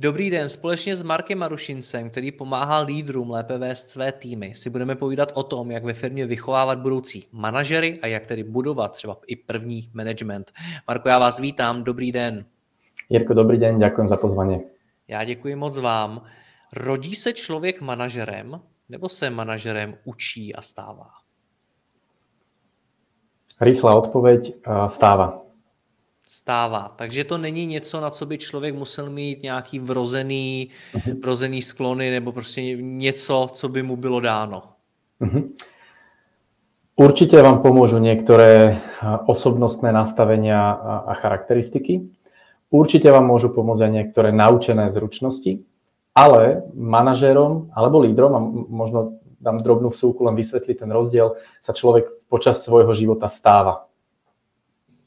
Dobrý den, společně s Markem Marušincem, který pomáhá lídrům lépe vést své týmy, si budeme povídat o tom, jak ve firmě vychovávat budoucí manažery a jak tedy budovat třeba i první management. Marko, já vás vítám, dobrý den. Jirko, dobrý den, děkuji za pozvání. Já děkuji moc vám. Rodí se člověk manažerem, nebo se manažerem učí a stává? Rýchla odpověď, stává stává. Takže to není něco, na co by člověk musel mít nějaký vrozený, uh-huh. vrozený sklony nebo prostě něco, co by mu bylo dáno. Uh-huh. Určite vám pomôžu niektoré osobnostné nastavenia a charakteristiky. Určite vám môžu pomôcť aj niektoré naučené zručnosti, ale manažérom alebo lídrom, a možno dám drobnú vsúku, len vysvetliť ten rozdiel, sa človek počas svojho života stáva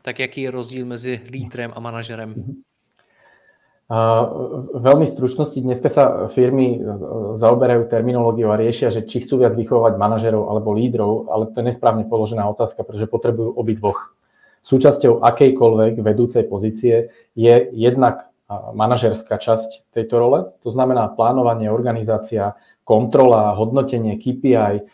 tak jaký je rozdíl mezi lídrem a manažerem? Uh, veľmi stručnosti, dneska sa firmy e, zaoberajú terminológiou a riešia, že či chcú viac vychovať manažerov alebo lídrov, ale to je nesprávne položená otázka, pretože potrebujú obidvoch. Súčasťou akejkoľvek vedúcej pozície je jednak manažerská časť tejto role, to znamená plánovanie, organizácia, kontrola, hodnotenie, KPI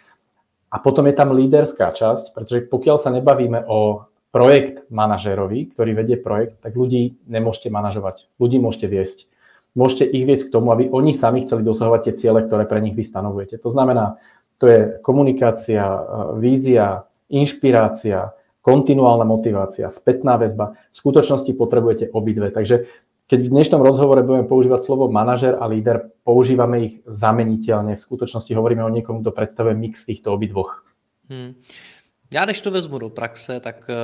a potom je tam líderská časť, pretože pokiaľ sa nebavíme o projekt manažérovi, ktorý vedie projekt, tak ľudí nemôžete manažovať. Ľudí môžete viesť. Môžete ich viesť k tomu, aby oni sami chceli dosahovať tie ciele, ktoré pre nich vy stanovujete. To znamená, to je komunikácia, e, vízia, inšpirácia, kontinuálna motivácia, spätná väzba. V skutočnosti potrebujete obidve. Takže keď v dnešnom rozhovore budeme používať slovo manažer a líder, používame ich zameniteľne. V skutočnosti hovoríme o niekom, kto predstavuje mix týchto obidvoch. Hmm. Já než to vezmu do praxe, tak eh,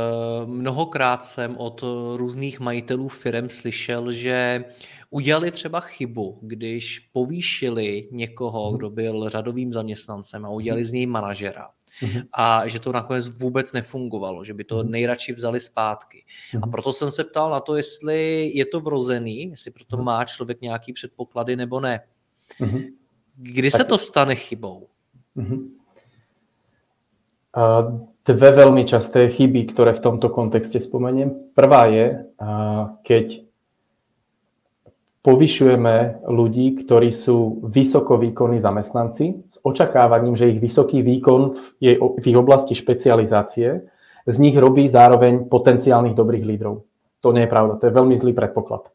mnohokrát jsem od různých majitelů firm slyšel, že udělali třeba chybu, když povýšili někoho, mhm. kdo byl řadovým zaměstnancem a udělali z něj manažera. Mhm. A že to nakonec vůbec nefungovalo, že by to mhm. nejradši vzali zpátky. A proto jsem se ptal na to, jestli je to vrozený, jestli proto má člověk nějaký předpoklady nebo ne. Kdy se to stane chybou? Dve veľmi časté chyby, ktoré v tomto kontexte spomeniem. Prvá je, keď povyšujeme ľudí, ktorí sú vysoko výkonní zamestnanci s očakávaním, že ich vysoký výkon v, v ich oblasti špecializácie z nich robí zároveň potenciálnych dobrých lídrov. To nie je pravda, to je veľmi zlý predpoklad.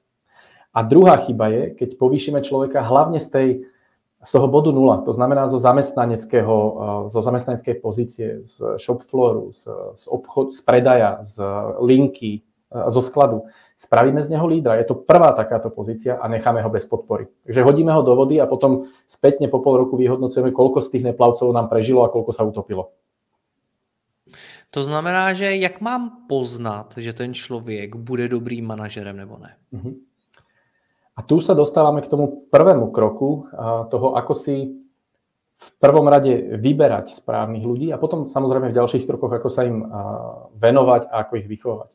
A druhá chyba je, keď povýšime človeka hlavne z tej z toho bodu nula, to znamená zo zamestnaneckého, eh, zo zamestnaneckej pozície, z shop flooru, z, z, obchod, z predaja, z linky, eh, zo skladu. Spravíme z neho lídra. Je to prvá takáto pozícia a necháme ho bez podpory. Takže hodíme ho do vody a potom spätne po pol roku vyhodnocujeme, koľko z tých neplavcov nám prežilo a koľko sa utopilo. To znamená, že jak mám poznat, že ten člověk bude dobrým manažerem nebo ne? Uh-huh. A tu sa dostávame k tomu prvému kroku toho, ako si v prvom rade vyberať správnych ľudí a potom samozrejme v ďalších krokoch, ako sa im venovať a ako ich vychovať.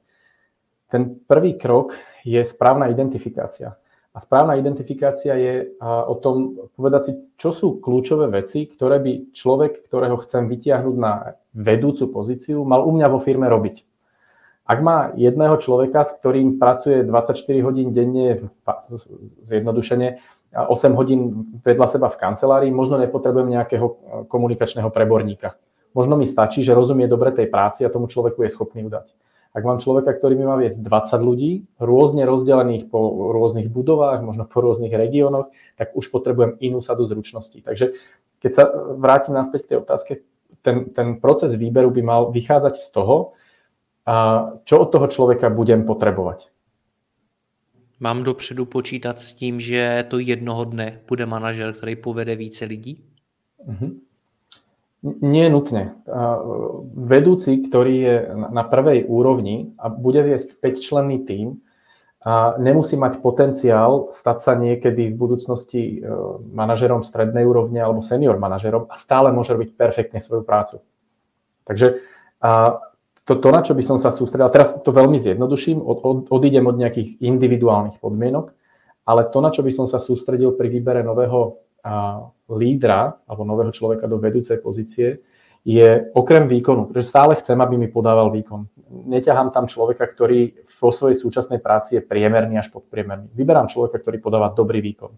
Ten prvý krok je správna identifikácia. A správna identifikácia je o tom povedať si, čo sú kľúčové veci, ktoré by človek, ktorého chcem vytiahnuť na vedúcu pozíciu, mal u mňa vo firme robiť. Ak má jedného človeka, s ktorým pracuje 24 hodín denne, zjednodušene, 8 hodín vedľa seba v kancelárii, možno nepotrebujem nejakého e, komunikačného preborníka. Možno mi stačí, že rozumie dobre tej práci a tomu človeku je schopný udať. Ak mám človeka, ktorý mi má viesť 20 ľudí, rôzne rozdelených po rôznych budovách, možno po rôznych regiónoch, tak už potrebujem inú sadu zručností. Takže keď sa vrátim naspäť k tej otázke, ten, ten proces výberu by mal vychádzať z toho, a čo od toho člověka budem potřebovat? Mám dopředu počítat s tím, že to jednoho dne bude manažer, který povede více lidí? Uh-huh. Nie nutne. Vedúci, ktorý je na prvej úrovni a bude viesť 5-členný tím, a nemusí mať potenciál stať sa niekedy v budúcnosti e, manažerom strednej úrovne alebo senior manažerom a stále môže robiť perfektne svoju prácu. Takže a to, to, na čo by som sa sústredil, teraz to veľmi zjednoduším, od, od, odídem od nejakých individuálnych podmienok, ale to, na čo by som sa sústredil pri výbere nového a, lídra alebo nového človeka do vedúcej pozície, je okrem výkonu, pretože stále chcem, aby mi podával výkon. Neťahám tam človeka, ktorý vo svojej súčasnej práci je priemerný až podpriemerný. Vyberám človeka, ktorý podáva dobrý výkon.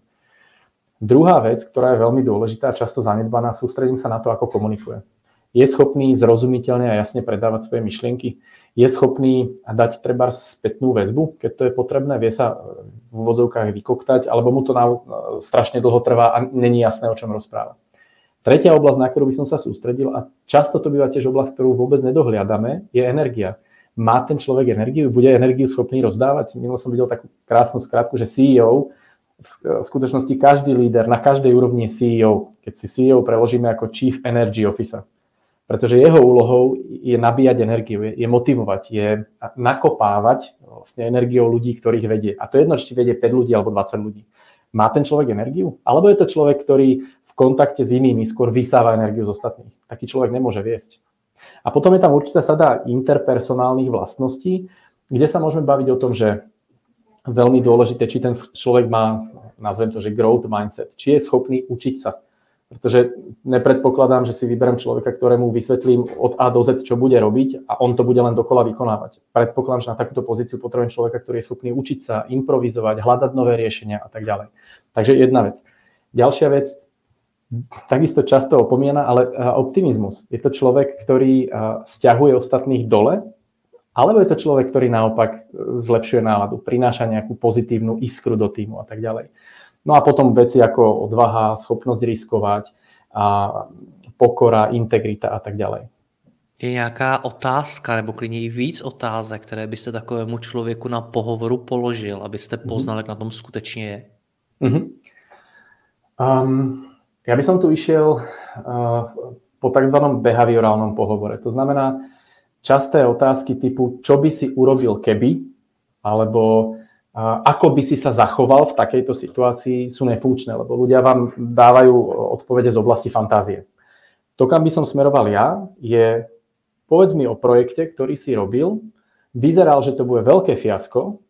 Druhá vec, ktorá je veľmi dôležitá a často zanedbaná, sústredím sa na to, ako komunikuje. Je schopný zrozumiteľne a jasne predávať svoje myšlienky. Je schopný dať treba spätnú väzbu, keď to je potrebné, vie sa v úvodzovkách vykoktať, alebo mu to na, strašne dlho trvá a není jasné, o čom rozpráva. Tretia oblasť, na ktorú by som sa sústredil, a často to býva tiež oblasť, ktorú vôbec nedohliadame, je energia. Má ten človek energiu? Bude energiu schopný rozdávať? Minul som videl takú krásnu skratku, že CEO, v skutočnosti každý líder na každej úrovni je CEO. Keď si CEO preložíme ako Chief Energy Officer. Pretože jeho úlohou je nabíjať energiu, je, je motivovať, je nakopávať vlastne energiou ľudí, ktorých vedie. A to jedno, či vedie 5 ľudí alebo 20 ľudí. Má ten človek energiu? Alebo je to človek, ktorý kontakte s inými skôr vysáva energiu z ostatných. Taký človek nemôže viesť. A potom je tam určitá sada interpersonálnych vlastností, kde sa môžeme baviť o tom, že veľmi dôležité, či ten človek má, nazvem to, že growth mindset, či je schopný učiť sa. Pretože nepredpokladám, že si vyberiem človeka, ktorému vysvetlím od A do Z, čo bude robiť a on to bude len dokola vykonávať. Predpokladám, že na takúto pozíciu potrebujem človeka, ktorý je schopný učiť sa, improvizovať, hľadať nové riešenia a tak ďalej. Takže jedna vec. Ďalšia vec, takisto často opomína, ale optimizmus. Je to človek, ktorý stiahuje ostatných dole, alebo je to človek, ktorý naopak zlepšuje náladu, prináša nejakú pozitívnu iskru do týmu a tak ďalej. No a potom veci ako odvaha, schopnosť riskovať, a pokora, integrita a tak ďalej. Je nějaká otázka, nebo klidně i víc otázek, které byste takovému člověku na pohovoru položil, abyste mhm. poznal, mm-hmm. jak na tom skutečně je? Mm-hmm. Um, ja by som tu išiel po tzv. behaviorálnom pohovore. To znamená časté otázky typu, čo by si urobil keby, alebo ako by si sa zachoval v takejto situácii, sú nefunkčné, lebo ľudia vám dávajú odpovede z oblasti fantázie. To, kam by som smeroval ja, je povedz mi o projekte, ktorý si robil, vyzeral, že to bude veľké fiasko,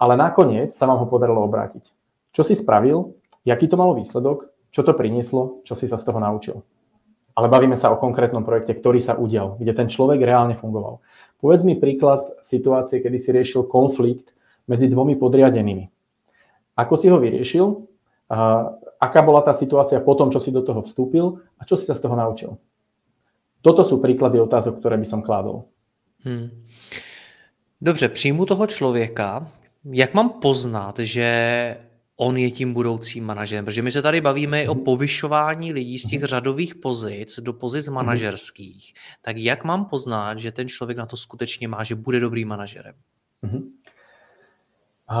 ale nakoniec sa vám ho podarilo obrátiť. Čo si spravil, jaký to malo výsledok čo to prinieslo, čo si sa z toho naučil. Ale bavíme sa o konkrétnom projekte, ktorý sa udial, kde ten človek reálne fungoval. Povedz mi príklad situácie, kedy si riešil konflikt medzi dvomi podriadenými. Ako si ho vyriešil? A aká bola tá situácia po tom, čo si do toho vstúpil a čo si sa z toho naučil? Toto sú príklady otázok, ktoré by som kládol. Hmm. Dobře, přijmu toho člověka. Jak mám poznat, že on je tím budoucím manažerem. Protože my se tady bavíme i o mhm. povyšování lidí z těch mhm. řadových pozic do pozic mhm. manažerských. Tak jak mám poznat, že ten člověk na to skutečně má, že bude dobrý manažerem? A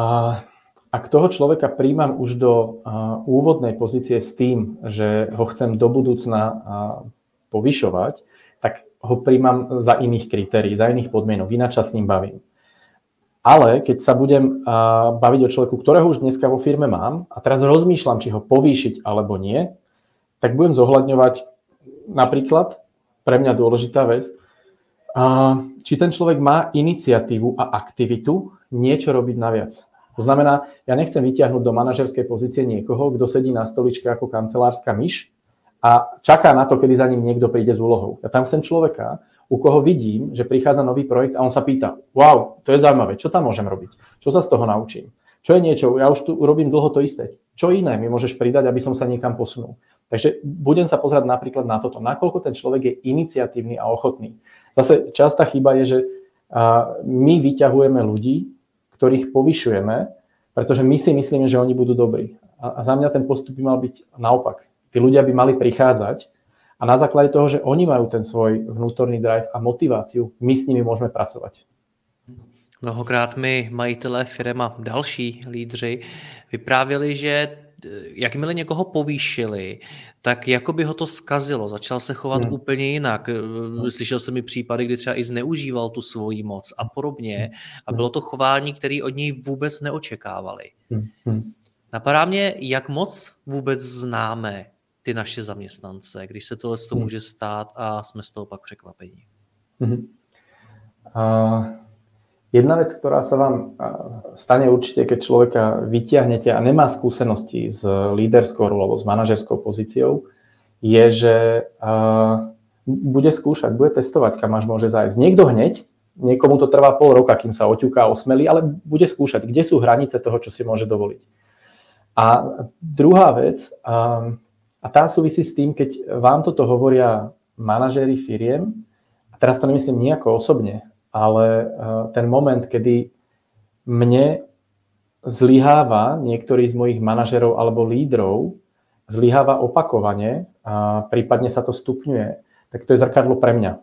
ak toho človeka príjmam už do úvodnej pozície s tým, že ho chcem do budúcna povyšovať, tak ho príjmam za iných kritérií, za iných podmienok, ináč sa s ním bavím. Ale keď sa budem baviť o človeku, ktorého už dneska vo firme mám a teraz rozmýšľam, či ho povýšiť alebo nie, tak budem zohľadňovať napríklad, pre mňa dôležitá vec, či ten človek má iniciatívu a aktivitu niečo robiť naviac. To znamená, ja nechcem vyťahnuť do manažerskej pozície niekoho, kto sedí na stoličke ako kancelárska myš a čaká na to, kedy za ním niekto príde s úlohou. Ja tam chcem človeka, u koho vidím, že prichádza nový projekt a on sa pýta, wow, to je zaujímavé, čo tam môžem robiť? Čo sa z toho naučím? Čo je niečo, ja už tu robím dlho to isté. Čo iné mi môžeš pridať, aby som sa niekam posunul? Takže budem sa pozerať napríklad na toto, nakoľko ten človek je iniciatívny a ochotný. Zase častá chyba je, že my vyťahujeme ľudí, ktorých povyšujeme, pretože my si myslíme, že oni budú dobrí. A za mňa ten postup by mal byť naopak. Tí ľudia by mali prichádzať a na základe toho, že oni majú ten svoj vnútorný drive a motiváciu, my s nimi môžeme pracovať. Mnohokrát mi majitelé firm a další lídři vyprávěli, že jakmile někoho povýšili, tak jako by ho to skazilo, začal se chovat hmm. úplně jinak. Hmm. Slyšel jsem mi případy, kdy třeba i zneužíval tu svoji moc a podobně. Hmm. A bylo to chování, které od něj vůbec neočekávali. Hmm. Napadá mě, jak moc vůbec známe ty naše zaměstnance, když se tohle to může stát a jsme z toho pak překvapení. Hmm. Uh... Jedna vec, ktorá sa vám stane určite, keď človeka vytiahnete a nemá skúsenosti s líderskou alebo s manažerskou pozíciou, je, že bude skúšať, bude testovať, kam až môže zájsť. Niekto hneď, niekomu to trvá pol roka, kým sa oťuká, osmelí, ale bude skúšať, kde sú hranice toho, čo si môže dovoliť. A druhá vec, a tá súvisí s tým, keď vám toto hovoria manažéri firiem, a teraz to nemyslím nejako osobne, ale eh, ten moment, kedy mne zlyháva niektorý z mojich manažerov alebo lídrov, zlyháva opakovane a prípadne sa to stupňuje, tak to je zrkadlo pre mňa.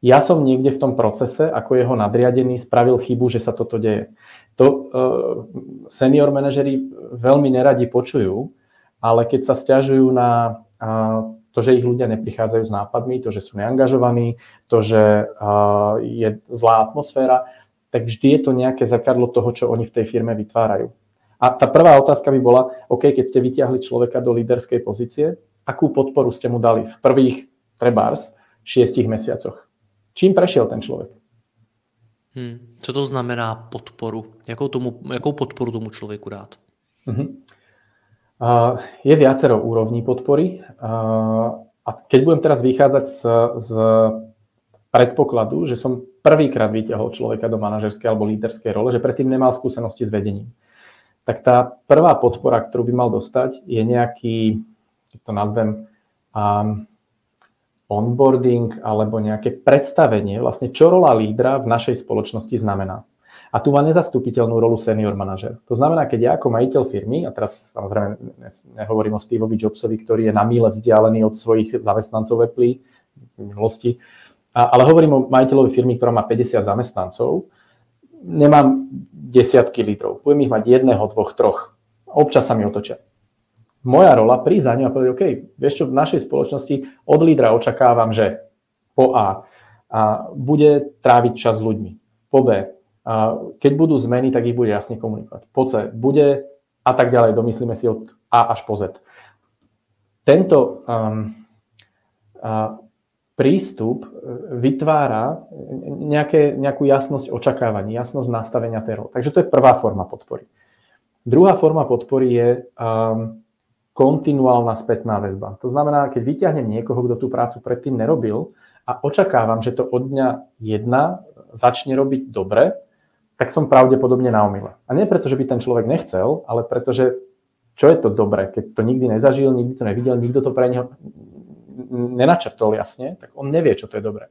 Ja som niekde v tom procese, ako jeho nadriadený, spravil chybu, že sa toto deje. To uh, senior manažeri veľmi neradi počujú, ale keď sa stiažujú na uh, to, že ich ľudia neprichádzajú s nápadmi, to, že sú neangažovaní, to, že je zlá atmosféra, tak vždy je to nejaké zrkadlo toho, čo oni v tej firme vytvárajú. A tá prvá otázka by bola, OK, keď ste vyťahli človeka do líderskej pozície, akú podporu ste mu dali v prvých, trebárs, šiestich mesiacoch? Čím prešiel ten človek? Hmm. Co to znamená podporu? Jakou, tomu, jakou podporu tomu človeku dát? Uh-huh. Je viacero úrovní podpory a keď budem teraz vychádzať z, z predpokladu, že som prvýkrát vyťahol človeka do manažerskej alebo líderskej role, že predtým nemal skúsenosti s vedením, tak tá prvá podpora, ktorú by mal dostať, je nejaký, to nazvem, um, onboarding alebo nejaké predstavenie, vlastne čo rola lídra v našej spoločnosti znamená. A tu má nezastupiteľnú rolu senior manažer. To znamená, keď ja ako majiteľ firmy, a teraz samozrejme nehovorím o Steveovi Jobsovi, ktorý je na míle vzdialený od svojich zamestnancov Apple v minulosti, ale hovorím o majiteľovi firmy, ktorá má 50 zamestnancov, nemám desiatky lídrov. Budem ich mať jedného, dvoch, troch. Občas sa mi otočia. Moja rola prísť za ňu a povedať, OK, vieš čo, v našej spoločnosti od lídra očakávam, že po A, a bude tráviť čas s ľuďmi. Po B, keď budú zmeny, tak ich bude jasne komunikovať. Po C bude a tak ďalej. Domyslíme si od A až po Z. Tento um, a prístup e, vytvára nejaké, nejakú jasnosť očakávaní, jasnosť nastavenia tej Takže to je prvá forma podpory. Druhá forma podpory je um, kontinuálna spätná väzba. To znamená, keď vyťahnem niekoho, kto tú prácu predtým nerobil a očakávam, že to od dňa jedna začne robiť dobre, tak som pravdepodobne na omyle. A nie preto, že by ten človek nechcel, ale preto, že čo je to dobré, keď to nikdy nezažil, nikdy to nevidel, nikto to pre neho nenačrtol jasne, tak on nevie, čo to je dobré.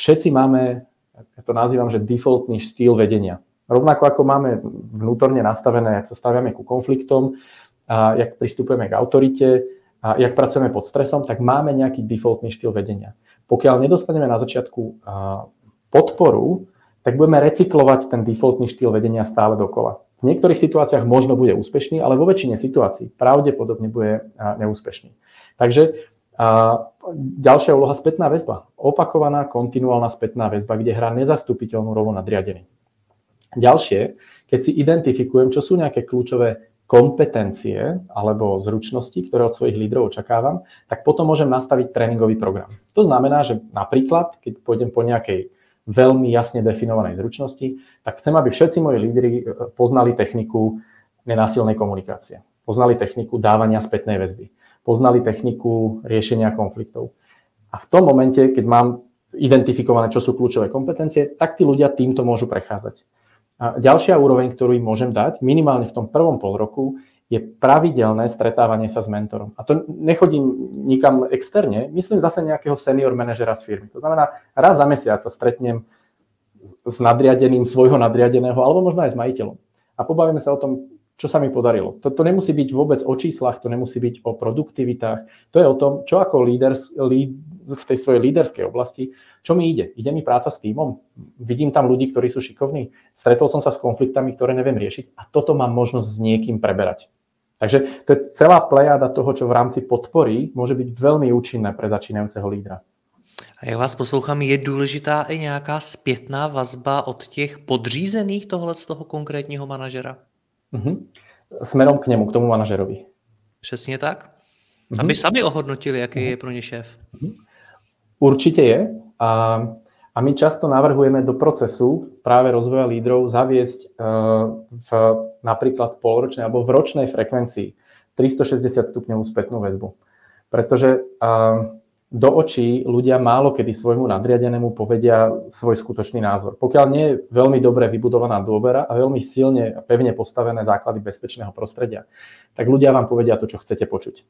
Všetci máme, ja to nazývam, že defaultný štýl vedenia. Rovnako ako máme vnútorne nastavené, jak sa staviame ku konfliktom, a jak pristupujeme k autorite, a jak pracujeme pod stresom, tak máme nejaký defaultný štýl vedenia. Pokiaľ nedostaneme na začiatku podporu, tak budeme recyklovať ten defaultný štýl vedenia stále dokola. V niektorých situáciách možno bude úspešný, ale vo väčšine situácií pravdepodobne bude neúspešný. Takže a ďalšia úloha spätná väzba. Opakovaná kontinuálna spätná väzba, kde hrá nezastupiteľnú rolu nadriadený. Ďalšie, keď si identifikujem, čo sú nejaké kľúčové kompetencie alebo zručnosti, ktoré od svojich lídrov očakávam, tak potom môžem nastaviť tréningový program. To znamená, že napríklad, keď pôjdem po nejakej veľmi jasne definovanej zručnosti, tak chcem, aby všetci moji lídry e, poznali techniku nenásilnej komunikácie. Poznali techniku dávania spätnej väzby. Poznali techniku riešenia konfliktov. A v tom momente, keď mám identifikované, čo sú kľúčové kompetencie, tak tí ľudia týmto môžu prechádzať. A ďalšia úroveň, ktorú im môžem dať, minimálne v tom prvom pol roku, je pravidelné stretávanie sa s mentorom. A to nechodím nikam externe, myslím zase nejakého senior manažera z firmy. To znamená, raz za mesiac sa stretnem s nadriadeným svojho nadriadeného, alebo možno aj s majiteľom. A pobavíme sa o tom, čo sa mi podarilo. To, nemusí byť vôbec o číslach, to nemusí byť o produktivitách. To je o tom, čo ako líder líd, v tej svojej líderskej oblasti, čo mi ide. Ide mi práca s týmom, vidím tam ľudí, ktorí sú šikovní, stretol som sa s konfliktami, ktoré neviem riešiť a toto mám možnosť s niekým preberať. Takže to je celá plejada toho, čo v rámci podpory môže byť veľmi účinné pre začínajúceho lídra. A jak vás poslouchám, je důležitá i nějaká zpětná vazba od těch podřízených tohle z toho konkrétního manažera? Uh-huh. Smerom k němu, k tomu manažerovi. Přesně tak. Uh-huh. Aby sami ohodnotili, jaký uh-huh. je pro ně šéf. Uh-huh. Určite je. A, a my často navrhujeme do procesu práve rozvoja lídrov zaviesť uh, v napríklad polročnej alebo v ročnej frekvencii 360 stupňovú spätnú väzbu. Pretože uh, do očí ľudia málo kedy svojmu nadriadenému povedia svoj skutočný názor. Pokiaľ nie je veľmi dobre vybudovaná dôvera a veľmi silne a pevne postavené základy bezpečného prostredia, tak ľudia vám povedia to, čo chcete počuť.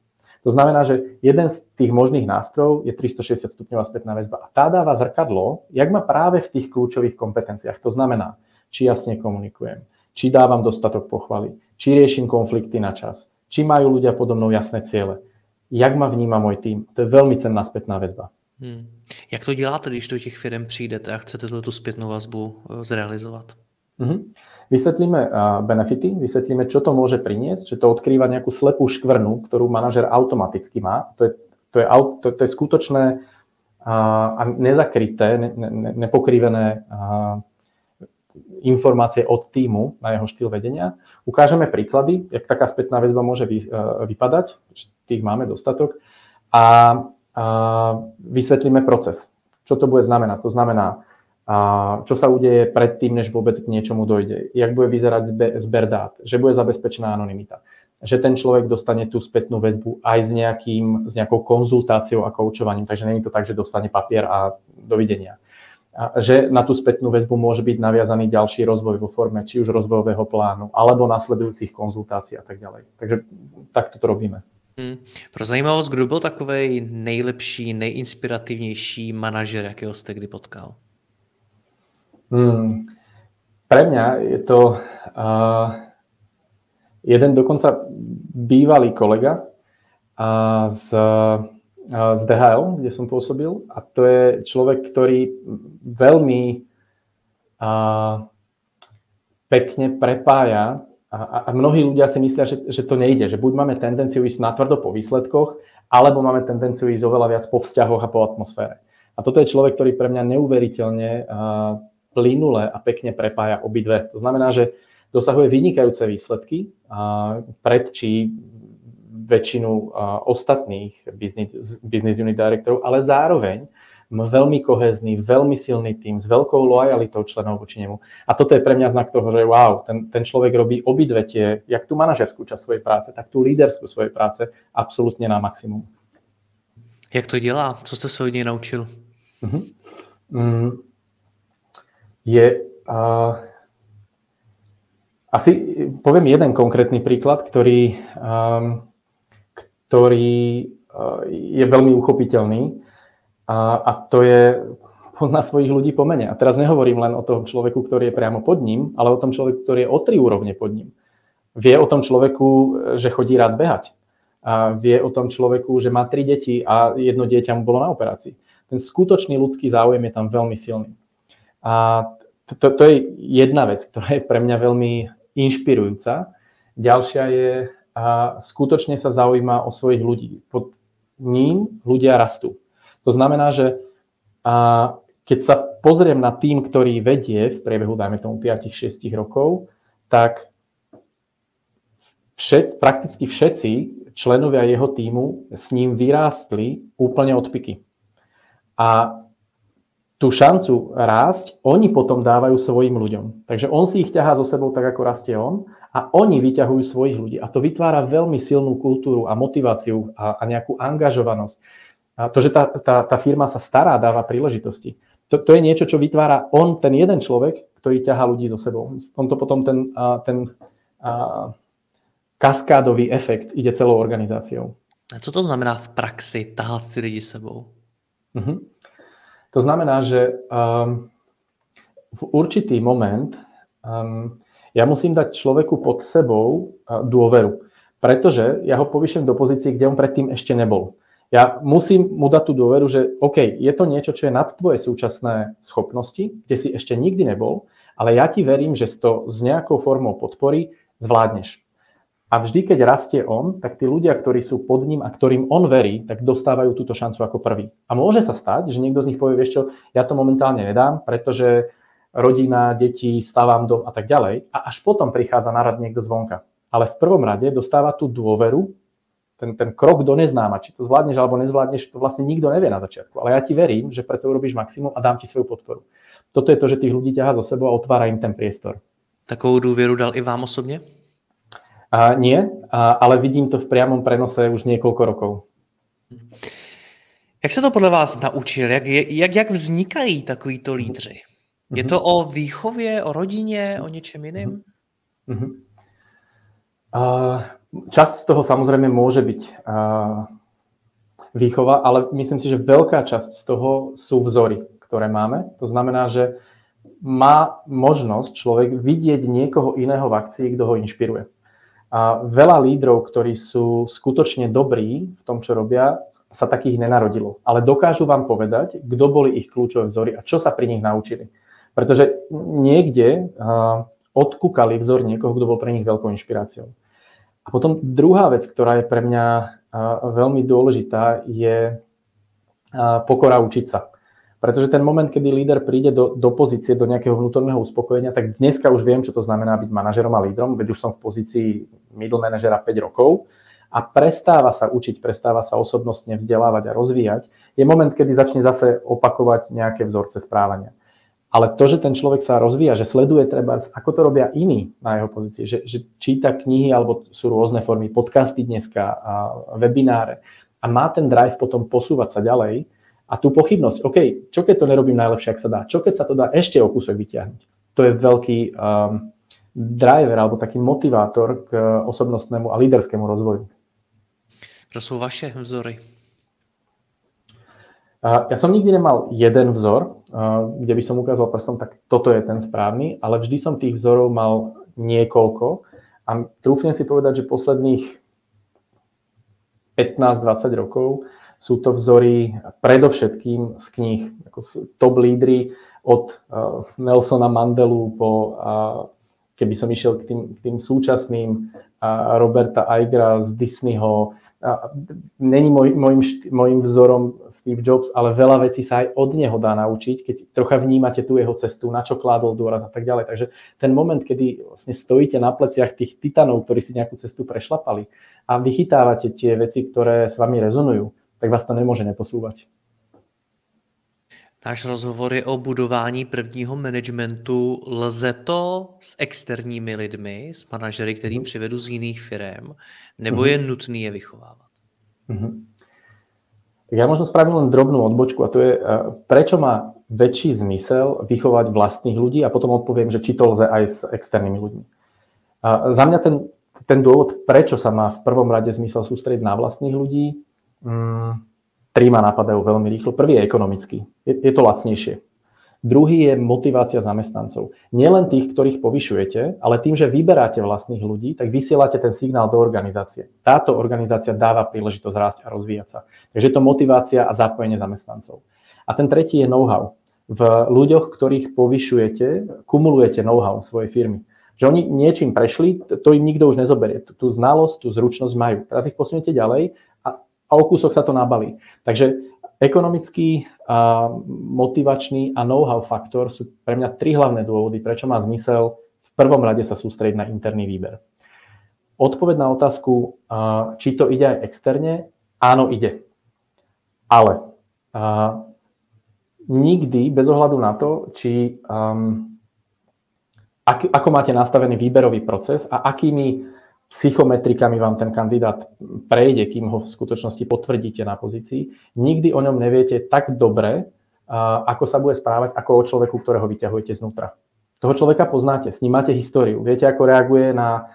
To znamená, že jeden z tých možných nástrojov je 360 stupňová spätná väzba. A tá dáva zrkadlo, jak má práve v tých kľúčových kompetenciách. To znamená, či jasne komunikujem, či dávam dostatok pochvaly, či riešim konflikty na čas, či majú ľudia podo mnou jasné ciele jak ma vníma můj tým. To je velmi cenná zpětná väzba. Hmm. Jak to děláte, když do těch firm přijdete a chcete tu zpětnou vazbu eh, zrealizovat? Mm-hmm. Vysvetlíme uh, benefity, vysvetlíme, čo to môže priniesť, že to odkrýva nejakú slepú škvrnu, ktorú manažer automaticky má. To je, to je, to, to je skutočné uh, a nezakryté, ne, ne, nepokrivené informácie od týmu na jeho štýl vedenia. Ukážeme príklady, jak taká spätná väzba môže vy, uh, vypadať, tých máme dostatok, a, a vysvetlíme proces. Čo to bude znamenať? To znamená, a čo sa udeje predtým, než vôbec k niečomu dojde, jak bude vyzerať zber dát, že bude zabezpečená anonimita, že ten človek dostane tú spätnú väzbu aj s, nejakým, s nejakou konzultáciou a koučovaním, takže není to tak, že dostane papier a dovidenia že na tú spätnú väzbu môže byť naviazaný ďalší rozvoj vo forme či už rozvojového plánu, alebo nasledujúcich konzultácií a tak ďalej. Takže takto to robíme. Hmm. Pro zajímavost, kdo byl takový nejlepší, nejinspirativnější manažer, jakého jste kdy potkal? Hmm. Pre mňa je to uh, jeden dokonca bývalý kolega uh, z z DHL, kde som pôsobil a to je človek, ktorý veľmi a, pekne prepája a, a mnohí ľudia si myslia, že, že to nejde, že buď máme tendenciu ísť natvrdo po výsledkoch, alebo máme tendenciu ísť oveľa viac po vzťahoch a po atmosfére. A toto je človek, ktorý pre mňa neuveriteľne a, plynule a pekne prepája obidve. To znamená, že dosahuje vynikajúce výsledky a, pred či väčšinu ostatných business, business unit directorov, ale zároveň veľmi kohezný, veľmi silný tým s veľkou lojalitou členov voči nemu. A toto je pre mňa znak toho, že wow, ten, ten človek robí obidve tie, jak tú manažerskú časť svojej práce, tak tú líderskú svojej práce absolútne na maximum. Jak to dělá? Co jste se od něj naučil? Uh-huh. Mm, je uh, asi poviem jeden konkrétny príklad, ktorý um, ktorý eh, je veľmi uchopiteľný a, a to je pozná svojich ľudí po mene. A teraz nehovorím len o tom človeku, ktorý je priamo pod ním, ale o tom človeku, ktorý je o tri úrovne pod ním. Vie o tom človeku, že chodí rád behať. A vie o tom človeku, že má tri deti a jedno dieťa mu bolo na operácii. Ten skutočný ľudský záujem je tam veľmi silný. A to, to, to je jedna vec, ktorá je pre mňa veľmi inšpirujúca. Ďalšia je a skutočne sa zaujíma o svojich ľudí. Pod ním ľudia rastú. To znamená, že a keď sa pozriem na tým, ktorý vedie v priebehu, dajme tomu 5-6 rokov, tak všet, prakticky všetci členovia jeho týmu s ním vyrástli úplne od piky. A tú šancu rásť oni potom dávajú svojim ľuďom. Takže on si ich ťahá so sebou tak, ako rastie on a oni vyťahujú svojich ľudí. A to vytvára veľmi silnú kultúru a motiváciu a, a nejakú angažovanosť. A to, že tá, tá, tá firma sa stará, dáva príležitosti. To, to je niečo, čo vytvára on, ten jeden človek, ktorý ťahá ľudí so sebou. On to potom ten, ten a, kaskádový efekt ide celou organizáciou. A co to znamená v praxi tahat ty lidi sebou? Uh-huh. To znamená, že um, v určitý moment um, Ja musím dať človeku pod sebou dôveru, pretože ja ho povyšujem do pozície, kde on predtým ešte nebol. Ja musím mu dať tú dôveru, že OK, je to niečo, čo je nad tvoje súčasné schopnosti, kde si ešte nikdy nebol, ale ja ti verím, že to s nejakou formou podpory zvládneš. A vždy, keď rastie on, tak tí ľudia, ktorí sú pod ním a ktorým on verí, tak dostávajú túto šancu ako prvý. A môže sa stať, že niekto z nich povie, vieš čo, ja to momentálne nedám, pretože rodina, deti, stavám dom a tak ďalej. A až potom prichádza na rad niekto zvonka. Ale v prvom rade dostáva tú dôveru, ten, ten krok do neznáma, či to zvládneš alebo nezvládneš, to vlastne nikto nevie na začiatku. Ale ja ti verím, že preto urobíš maximum a dám ti svoju podporu. Toto je to, že tých ľudí ťaha zo sebou a otvára im ten priestor. Takovou důvěru dal i vám osobně? A nie, a, ale vidím to v priamom prenose už niekoľko rokov. Jak se to podle vás naučil? Jak, jak, jak vznikají takovýto lídři? Je to o výchově, o rodině, o něčem jiným? Uh, časť z toho samozrejme môže byť výchova, ale myslím si, že veľká časť z toho sú vzory, ktoré máme. To znamená, že má možnosť človek vidieť niekoho iného v akcii, kto ho inšpiruje. A veľa lídrov, ktorí sú skutočne dobrí v tom, čo robia, sa takých nenarodilo. Ale dokážu vám povedať, kto boli ich kľúčové vzory a čo sa pri nich naučili. Pretože niekde odkúkali vzor niekoho, kto bol pre nich veľkou inšpiráciou. A potom druhá vec, ktorá je pre mňa veľmi dôležitá, je pokora učiť sa. Pretože ten moment, kedy líder príde do, do pozície, do nejakého vnútorného uspokojenia, tak dneska už viem, čo to znamená byť manažerom a lídrom, veď už som v pozícii middle manažera 5 rokov a prestáva sa učiť, prestáva sa osobnostne vzdelávať a rozvíjať, je moment, kedy začne zase opakovať nejaké vzorce správania. Ale to, že ten človek sa rozvíja, že sleduje treba, ako to robia iní na jeho pozícii, že, že číta knihy alebo sú rôzne formy, podcasty dneska, a webináre a má ten drive potom posúvať sa ďalej, a tú pochybnosť, OK, čo keď to nerobím najlepšie, ak sa dá, čo keď sa to dá ešte o kúsok vyťahnuť. To je veľký um, driver alebo taký motivátor k osobnostnému a líderskému rozvoju. Kto sú vaše vzory? Ja som nikdy nemal jeden vzor, kde by som ukázal prstom, tak toto je ten správny, ale vždy som tých vzorov mal niekoľko. A trúfnem si povedať, že posledných 15-20 rokov sú to vzory predovšetkým z kníh, ako top lídry od Nelsona Mandelu po, keby som išiel k tým, k tým súčasným Roberta Igera z Disneyho, není môj, môjim, vzorom Steve Jobs, ale veľa vecí sa aj od neho dá naučiť, keď trocha vnímate tú jeho cestu, na čo kládol dôraz a tak ďalej. Takže ten moment, kedy vlastne stojíte na pleciach tých titanov, ktorí si nejakú cestu prešlapali a vychytávate tie veci, ktoré s vami rezonujú, tak vás to nemôže neposúvať. Náš rozhovor je o budování prvního managementu. Lze to s externími lidmi, s manažery, kterým mm. přivedu z jiných firm, nebo mm. je nutné je vychovávat? Mm. Tak ja možno spravím len drobnú odbočku a to je, eh, prečo má väčší zmysel vychovať vlastných ľudí a potom odpoviem, že či to lze aj s externými ľuďmi. A za mňa ten, ten dôvod, prečo sa má v prvom rade zmysel sústrediť na vlastných ľudí, Mm, tri ma napadajú veľmi rýchlo. Prvý je ekonomický. Je, je to lacnejšie. Druhý je motivácia zamestnancov. Nielen tých, ktorých povyšujete, ale tým, že vyberáte vlastných ľudí, tak vysielate ten signál do organizácie. Táto organizácia dáva príležitosť rásť a rozvíjať sa. Takže je to motivácia a zapojenie zamestnancov. A ten tretí je know-how. V ľuďoch, ktorých povyšujete, kumulujete know-how svojej firmy. Že oni niečím prešli, to im nikto už nezoberie. Tú znalosť, tú zručnosť majú. Teraz ich posunete ďalej a o kúsok sa to nabalí. Takže ekonomický, a motivačný a know-how faktor sú pre mňa tri hlavné dôvody, prečo má zmysel v prvom rade sa sústrediť na interný výber. Odpoveď na otázku, či to ide aj externe, áno, ide. Ale nikdy, bez ohľadu na to, či um, ak, ako máte nastavený výberový proces a akými psychometrikami vám ten kandidát prejde, kým ho v skutočnosti potvrdíte na pozícii, nikdy o ňom neviete tak dobre, ako sa bude správať, ako o človeku, ktorého vyťahujete znútra. Toho človeka poznáte, s ním máte históriu, viete, ako reaguje na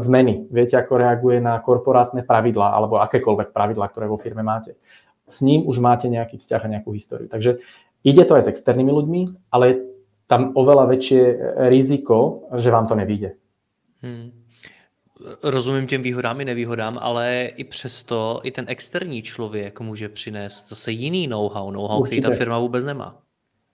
zmeny, viete, ako reaguje na korporátne pravidlá alebo akékoľvek pravidlá, ktoré vo firme máte. S ním už máte nejaký vzťah a nejakú históriu. Takže ide to aj s externými ľuďmi, ale tam oveľa väčšie riziko, že vám to nevíde. Hmm. Rozumím těm výhodám i nevýhodám, ale i přesto i ten externí člověk může přinést zase jiný know-how, know-how, který ta firma vůbec nemá.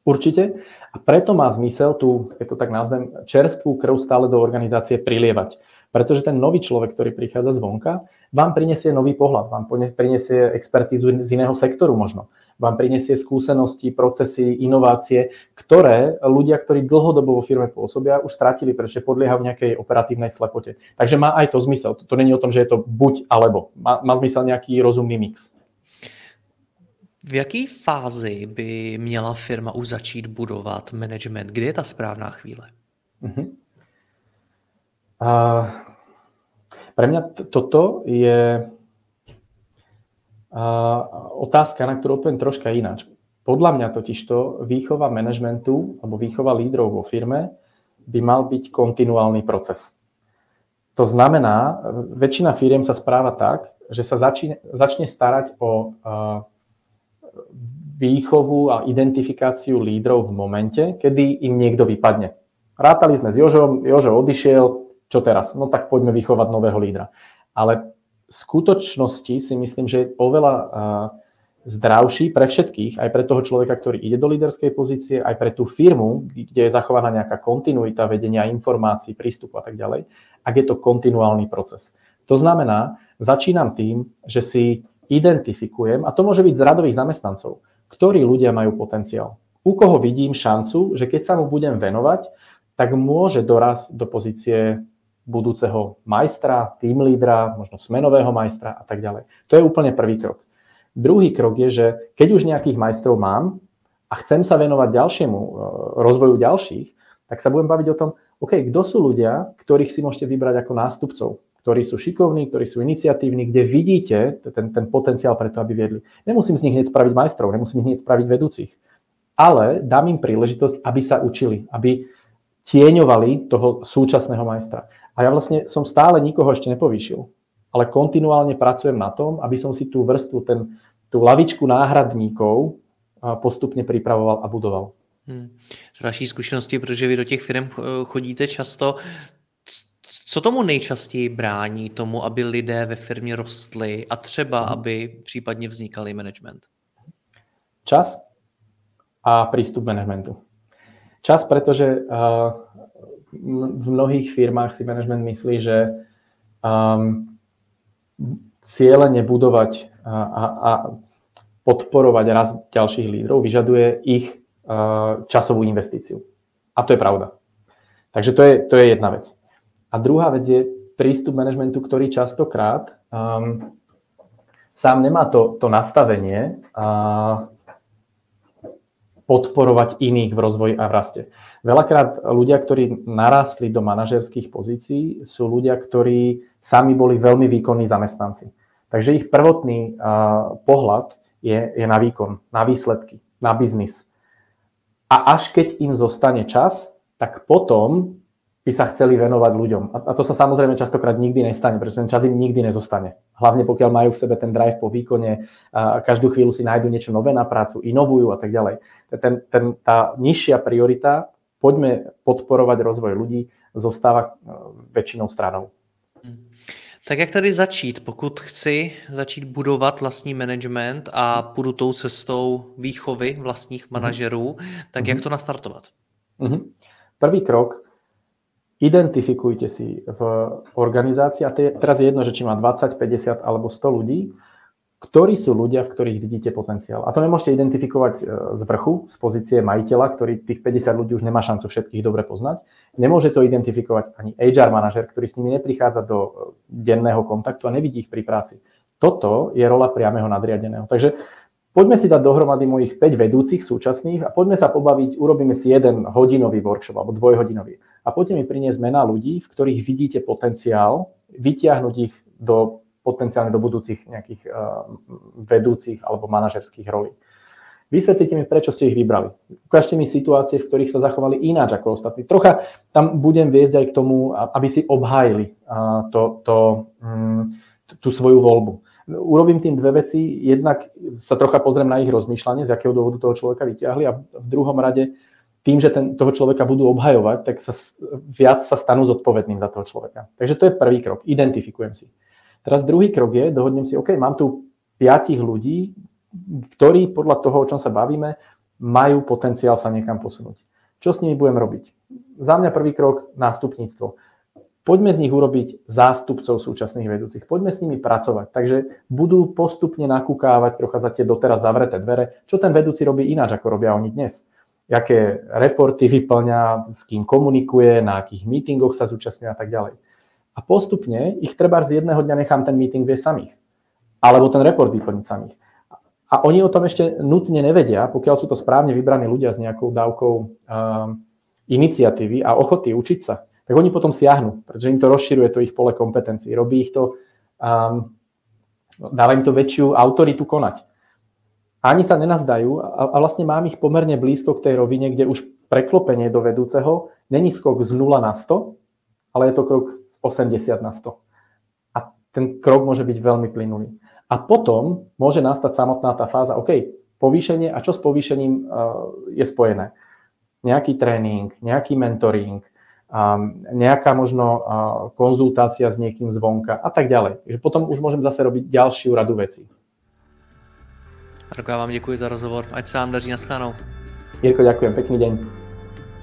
Určite. A preto má zmysel tu, keď to tak nazvem, čerstvú krv stále do organizácie prilievať. Pretože ten nový človek, ktorý prichádza zvonka, vám prinesie nový pohľad, vám prinesie expertízu z iného sektoru možno, vám prinesie skúsenosti, procesy, inovácie, ktoré ľudia, ktorí dlhodobo vo firme pôsobia, už stratili, pretože podliehajú nejakej operatívnej slepote. Takže má aj to zmysel. To, není o tom, že je to buď alebo. Má, má zmysel nejaký rozumný mix. V jaké fázi by měla firma už začít budovat management? Kdy je ta správná chvíle? Uh-huh. Uh, pre mňa toto je otázka, na ktorú odpoviem troška ináč. Podľa mňa totižto výchova manažmentu alebo výchova lídrov vo firme by mal byť kontinuálny proces. To znamená, väčšina firiem sa správa tak, že sa začne, začne starať o výchovu a identifikáciu lídrov v momente, kedy im niekto vypadne. Rátali sme s Jožom, Jožo odišiel, čo teraz? No tak poďme vychovať nového lídra. Ale v skutočnosti si myslím, že je oveľa zdravší pre všetkých, aj pre toho človeka, ktorý ide do líderskej pozície, aj pre tú firmu, kde je zachovaná nejaká kontinuita vedenia informácií, prístupu a tak ďalej, ak je to kontinuálny proces. To znamená, začínam tým, že si identifikujem, a to môže byť z radových zamestnancov, ktorí ľudia majú potenciál. U koho vidím šancu, že keď sa mu budem venovať, tak môže dorazť do pozície budúceho majstra, tým lídra, možno smenového majstra a tak ďalej. To je úplne prvý krok. Druhý krok je, že keď už nejakých majstrov mám a chcem sa venovať ďalšiemu e, rozvoju ďalších, tak sa budem baviť o tom, OK, kto sú ľudia, ktorých si môžete vybrať ako nástupcov, ktorí sú šikovní, ktorí sú iniciatívni, kde vidíte ten, ten potenciál pre to, aby viedli. Nemusím z nich hneď spraviť majstrov, nemusím hneď spraviť vedúcich, ale dám im príležitosť, aby sa učili, aby tieňovali toho súčasného majstra. A ja vlastne som stále nikoho ešte nepovýšil, ale kontinuálne pracujem na tom, aby som si tú vrstvu, ten, tú lavičku náhradníkov postupne pripravoval a budoval. Hmm. Z vaší zkušenosti, protože vy do těch firm chodíte často, co tomu nejčastěji brání tomu, aby lidé ve firmě rostli a třeba, hmm. aby případně vznikali management? Čas a prístup managementu. Čas, pretože uh, v mnohých firmách si management myslí, že um, cieľe nebudovať a, a, a podporovať raz ďalších lídrov vyžaduje ich uh, časovú investíciu. A to je pravda. Takže to je, to je jedna vec. A druhá vec je prístup managementu, ktorý častokrát um, sám nemá to, to nastavenie uh, podporovať iných v rozvoji a v raste. Veľakrát ľudia, ktorí narástli do manažerských pozícií, sú ľudia, ktorí sami boli veľmi výkonní zamestnanci. Takže ich prvotný uh, pohľad je, je na výkon, na výsledky, na biznis. A až keď im zostane čas, tak potom by sa chceli venovať ľuďom. A to sa samozrejme častokrát nikdy nestane, pretože ten čas im nikdy nezostane. Hlavne pokiaľ majú v sebe ten drive po výkone, a každú chvíľu si nájdu niečo nové na prácu, inovujú a tak ďalej. Ten, ten, tá nižšia priorita poďme podporovať rozvoj ľudí, zostáva e, väčšinou stranou. Hmm. Tak jak tady začít, pokud chci začít budovat vlastní management a půjdu tou cestou výchovy vlastních mhm. manažerů, tak jak mhm. to nastartovat? Prvý krok, identifikujte si v organizácii, a teraz je jedno, že či má 20, 50 alebo 100 ľudí, ktorí sú ľudia, v ktorých vidíte potenciál. A to nemôžete identifikovať e, z vrchu, z pozície majiteľa, ktorý tých 50 ľudí už nemá šancu všetkých dobre poznať. Nemôže to identifikovať ani HR manažer, ktorý s nimi neprichádza do e, denného kontaktu a nevidí ich pri práci. Toto je rola priameho nadriadeného. Takže poďme si dať dohromady mojich 5 vedúcich súčasných a poďme sa pobaviť, urobíme si jeden hodinový workshop alebo dvojhodinový. A poďme mi priniesť mená ľudí, v ktorých vidíte potenciál, vytiahnuť ich do potenciálne do budúcich nejakých uh, vedúcich alebo manažerských rolí. Vysvetlite mi, prečo ste ich vybrali. Ukážte mi situácie, v ktorých sa zachovali ináč ako ostatní. Trocha tam budem viesť aj k tomu, aby si obhájili uh, to, to, um, tú svoju voľbu. Urobím tým dve veci. Jednak sa trocha pozriem na ich rozmýšľanie, z akého dôvodu toho človeka vyťahli a v druhom rade tým, že ten, toho človeka budú obhajovať, tak sa viac sa stanú zodpovedným za toho človeka. Takže to je prvý krok, identifikujem si. Teraz druhý krok je, dohodnem si, OK, mám tu piatich ľudí, ktorí podľa toho, o čom sa bavíme, majú potenciál sa niekam posunúť. Čo s nimi budem robiť? Za mňa prvý krok nástupníctvo. Poďme z nich urobiť zástupcov súčasných vedúcich. Poďme s nimi pracovať. Takže budú postupne nakúkávať trocha za tie doteraz zavreté dvere, čo ten vedúci robí ináč, ako robia oni dnes. Aké reporty vyplňa, s kým komunikuje, na akých mítingoch sa zúčastňuje a tak ďalej. A postupne ich treba z jedného dňa nechám ten meeting vie samých. Alebo ten report vyplniť samých. A oni o tom ešte nutne nevedia, pokiaľ sú to správne vybraní ľudia s nejakou dávkou um, iniciatívy a ochoty učiť sa, tak oni potom siahnu, pretože im to rozširuje to ich pole kompetencií. Robí ich to, um, dáva im to väčšiu autoritu konať. Ani sa nenazdajú a, a vlastne mám ich pomerne blízko k tej rovine, kde už preklopenie do vedúceho není skok z 0 na 100, ale je to krok z 80 na 100. A ten krok môže byť veľmi plynulý. A potom môže nastať samotná tá fáza, OK, povýšenie a čo s povýšením uh, je spojené. Nejaký tréning, nejaký mentoring, um, nejaká možno uh, konzultácia s niekým zvonka a tak ďalej. Takže potom už môžem zase robiť ďalšiu radu vecí. Marko, já vám děkuji za rozhovor. Ať se vám daří na Jirko, ďakujem. Pekný deň.